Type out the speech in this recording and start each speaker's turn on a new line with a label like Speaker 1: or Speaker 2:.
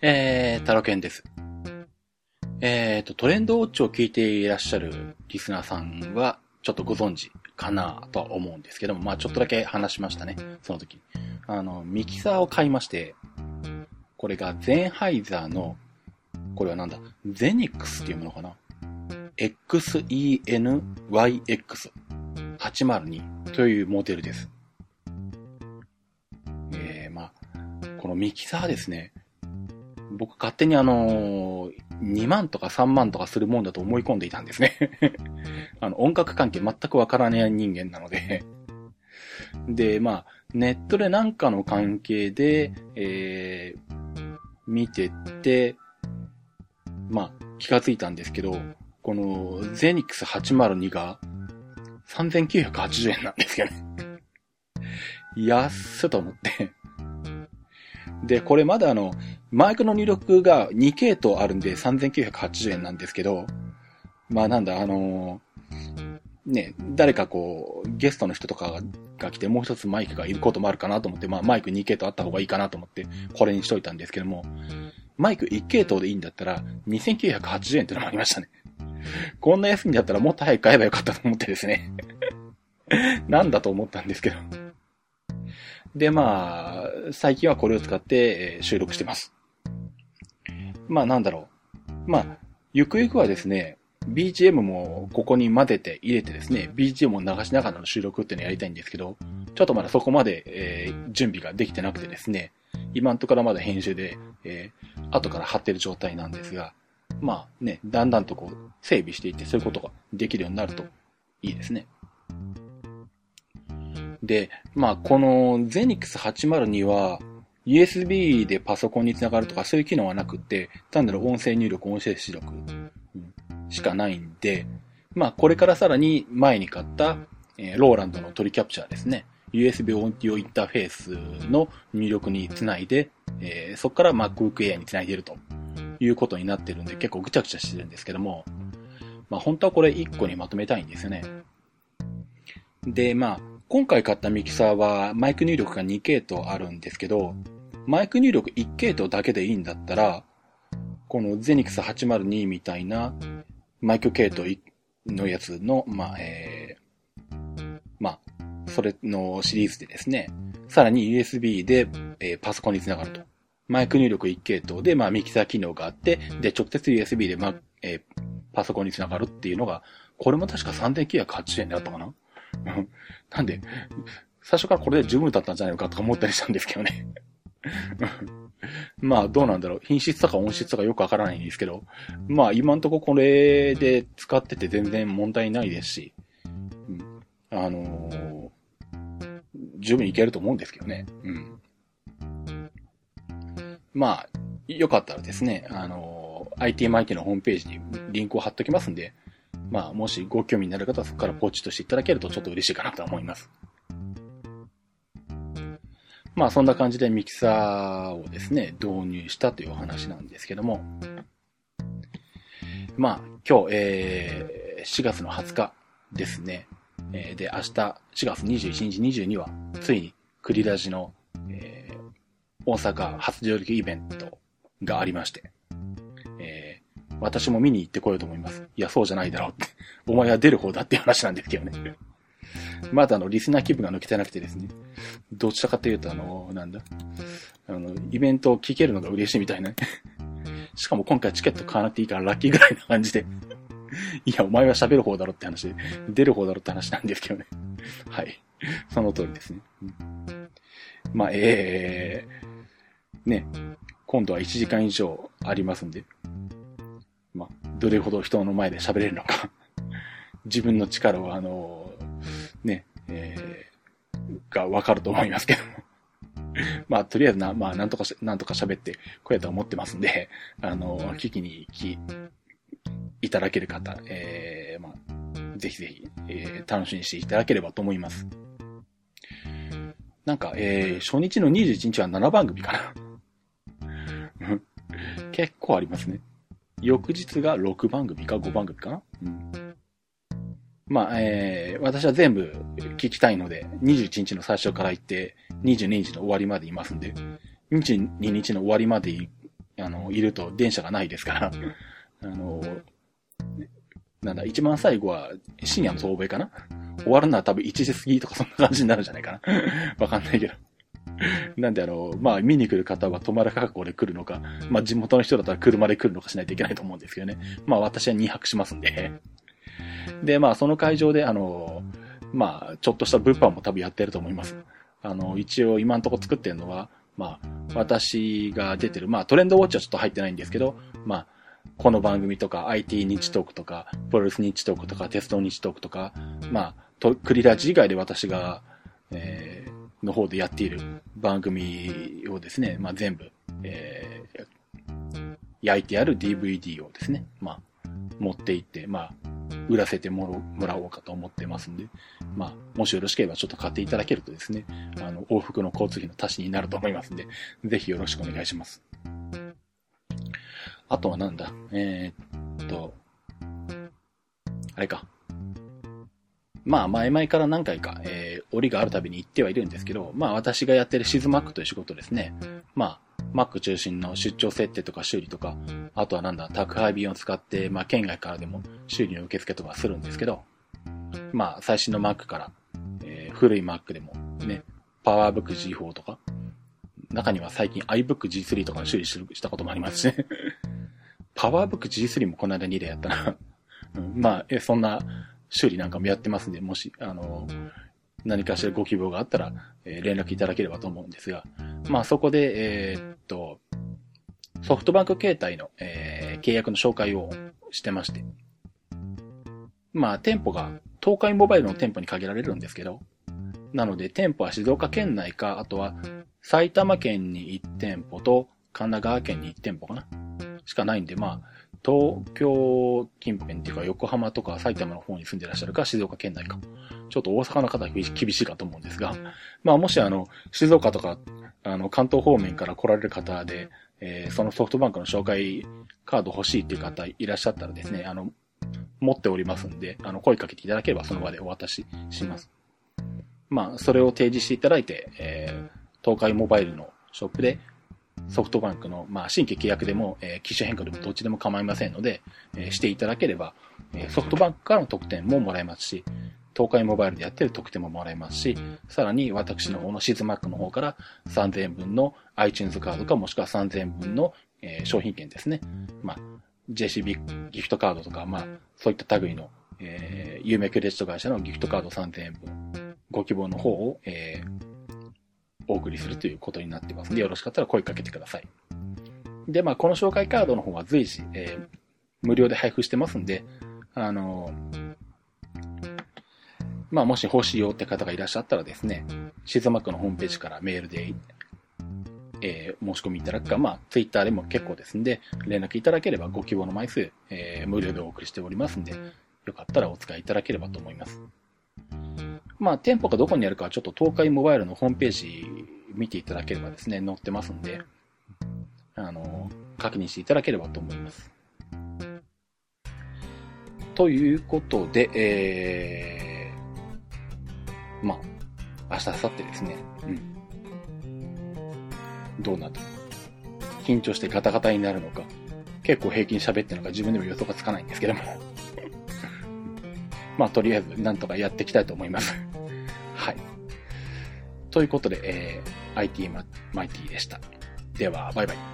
Speaker 1: えー、タロケンです。えーと、トレンドウォッチを聞いていらっしゃるリスナーさんは、ちょっとご存知かなとは思うんですけども、まあちょっとだけ話しましたね、その時。あの、ミキサーを買いまして、これがゼンハイザーの、これはなんだ、ゼニックスっていうものかな ?XENYX802 というモデルです。えー、まあ、このミキサーですね。僕勝手にあのー2万とか3万とかするもんだと思い込んでいたんですね。あの、音楽関係全くわからない人間なので。で、まあ、ネットでなんかの関係で、えー、見てて、まあ、気がついたんですけど、このゼニックス802が3980円なんですよね。安っと思って。で、これまだあの、マイクの入力が2系統あるんで3980円なんですけど、まあなんだ、あのーね、誰かこう、ゲストの人とかが来てもう一つマイクがいることもあるかなと思って、まあマイク2系統あった方がいいかなと思って、これにしといたんですけども、マイク1系統でいいんだったら2980円ってのもありましたね。こんな安いんだったらもっと早く買えばよかったと思ってですね。なんだと思ったんですけど。で、まあ、最近はこれを使ってえー収録してます。まあなんだろう。まあ、ゆくゆくはですね、BGM もここに混ぜて入れてですね、BGM を流しながらの収録っていうのをやりたいんですけど、ちょっとまだそこまで、えー準備ができてなくてですね、今んところまだ編集で、えー後から貼ってる状態なんですが、まあね、だんだんとこう、整備していってそういうことができるようになるといいですね。で、まあこの Zenix 802は、USB でパソコンにつながるとかそういう機能はなくって、単なる音声入力、音声出力、しかないんで、まあこれからさらに前に買った、えーローランドのトリキャプチャーですね。USB オーディオインターフェースの入力につないで、えーそこから MacBook Air につないでいるということになってるんで結構ぐちゃぐちゃしてるんですけども、まあ本当はこれ1個にまとめたいんですよね。で、まあ、今回買ったミキサーはマイク入力が2系統あるんですけど、マイク入力1系統だけでいいんだったら、このゼニクス802みたいなマイク系統のやつの、まあ、えー、まあ、それのシリーズでですね、さらに USB で、えーパソコンにつながると。マイク入力1系統で、まあ、ミキサー機能があって、で、直接 USB で、まあ、えーパソコンにつながるっていうのが、これも確か3980円であったかな？なんで、最初からこれで十分だったんじゃないのかとか思ったりしたんですけどね。まあ、どうなんだろう。品質とか音質とかよくわからないんですけど、まあ、今んとここれで使ってて全然問題ないですし、うんあのー十分いけると思うんですけどね。うん。まあ、よかったらですね、あのー ITMIT のホームページにリンクを貼っときますんで、まあ、もしご興味になる方はそこからポチッとしていただけるとちょっと嬉しいかなと思います。まあ、そんな感じでミキサーをですね、導入したというお話なんですけども、まあ、今日、えー4月の20日ですね。えーで、明日、4月21日22は、ついに、クリラジの、えー大阪初上陸イベントがありまして、えー私も見に行ってこようと思います。いや、そうじゃないだろうって。お前は出る方だって話なんですけどね。まだあの、リスナー気分が抜けてなくてですね。どちらかというと、あの、なんだ？あの、イベントを聞けるのが嬉しいみたいな。しかも今回チケット買わなくていいからラッキーぐらいな感じで。いや、お前は喋る方だろって話で、出る方だろって話なんですけどね。はい。その通りですね。うんまあ、ええー、ね、今度は1時間以上ありますんで、まあ、どれほど人の前で喋れるのか、自分の力を、あの、ね、えー、がわかると思いますけども。まあ、とりあえずな、まあ、なんとかし、なんとか喋ってこうやと思ってますんで、あの、聞きに来いただける方、えー、まあ、ぜひぜひ、えー楽しみにしていただければと思います。なんか、えー、初日の21日は7番組かな。結構ありますね。翌日が6番組か5番組かな？うんまあ、えー、私は全部聞きたいので、21日の最初から行って、22日の終わりまでいますんで、22日の終わりまでいあの、いると電車がないですから、あの、なんだ、一番最後は深夜の総米かな？終わるのは多分1時過ぎとかそんな感じになるんじゃないかな わかんないけど。なんであの、まあ見に来る方は泊まる覚悟で来るのか、まあ地元の人だったら車で来るのかしないといけないと思うんですけどね。まあ私は2泊しますんで。で、まあその会場であの、まあちょっとした物販も多分やってると思います。あの、一応今んとこ作ってるのは、まあ私が出てる、まあトレンドウォッチはちょっと入ってないんですけど、まあこの番組とか IT 日トークとか、プロレス日トークとか、鉄道日トークとか、まあ、とクリラジ以外で私が、えー、の方でやっている番組をですね、まあ全部、えー、焼いてある DVD をですね、まあ、持って行って、まあ、売らせてもらおうかと思ってますんで、まあ、もしよろしければちょっと買っていただけるとですね、あの、往復の交通費の足しになると思いますんで、ぜひよろしくお願いします。あとはなんだ？えー、っと、あれか。まあ、前々から何回か、えー、折があるたびに行ってはいるんですけど、まあ、私がやってるシズマックという仕事ですね。まあ、Mac 中心の出張設定とか修理とか、あとはなんだ、宅配便を使って、まあ、県外からでも修理の受付とかするんですけど、まあ、最新の Mac から、えー、古い Mac でも、ね、PowerBook G4 とか、中には最近 iBook G3 とかの修理したこともありますしね。PowerBook G3 もこの間2でやったなうん。まあ、え、そんな修理なんかもやってますんで、もし、あの、何かしらご希望があったら、えー、連絡いただければと思うんですが、まあそこで、えー、っと、ソフトバンク携帯の、えー、契約の紹介をしてまして、まあ店舗が東海モバイルの店舗に限られるんですけど、なので店舗は静岡県内か、あとは埼玉県に1店舗と神奈川県に1店舗かなしかないんで、まあ、東京近辺っていうか横浜とか埼玉の方に住んでらっしゃるか静岡県内か。ちょっと大阪の方は厳しいかと思うんですが、まあもしあの、静岡とか、あの、関東方面から来られる方で、えー、そのソフトバンクの紹介カード欲しいっていう方いらっしゃったらですね、あの、持っておりますんで、あの、声かけていただければその場でお渡しします。まあ、それを提示していただいて、えー、東海モバイルのショップでソフトバンクの、まあ、新規契約でも、えー、機種変更でもどっちでも構いませんので、えー、していただければ、えー、ソフトバンクからの特典ももらえますし、東海モバイルでやってる特典ももらえますし、さらに私の方のシズマックの方から3000円分の iTunes カードかもしくは3000円分の、えー、商品券ですね。まあ、JCB ギフトカードとか、まあ、そういった類の、えー、有名クレジット会社のギフトカード3000円分、ご希望の方を、えー、お送りするということになってますんで、よろしかったら声かけてください。で、まあ、この紹介カードの方は随時、えー、無料で配布してますんで、あのー、まあ、もし欲しいよって方がいらっしゃったらですね、シズマックのホームページからメールで、えー、申し込みいただくか、まあ、ツイッターでも結構ですんで、連絡いただければご希望の枚数、えー、無料でお送りしておりますんで、よかったらお使いいただければと思います。まあ、店舗がどこにあるかはちょっと東海モバイルのホームページ見ていただければですね、載ってますんで、あの、確認していただければと思います。ということで、えー、まあ、明日、明後日ですね、うん。どうなる緊張してガタガタになるのか、結構平均喋ってるのか自分でも予想がつかないんですけども まあ、とりあえず、なんとかやっていきたいと思います はい。ということで、えー、IT マイティでした。では、バイバイ。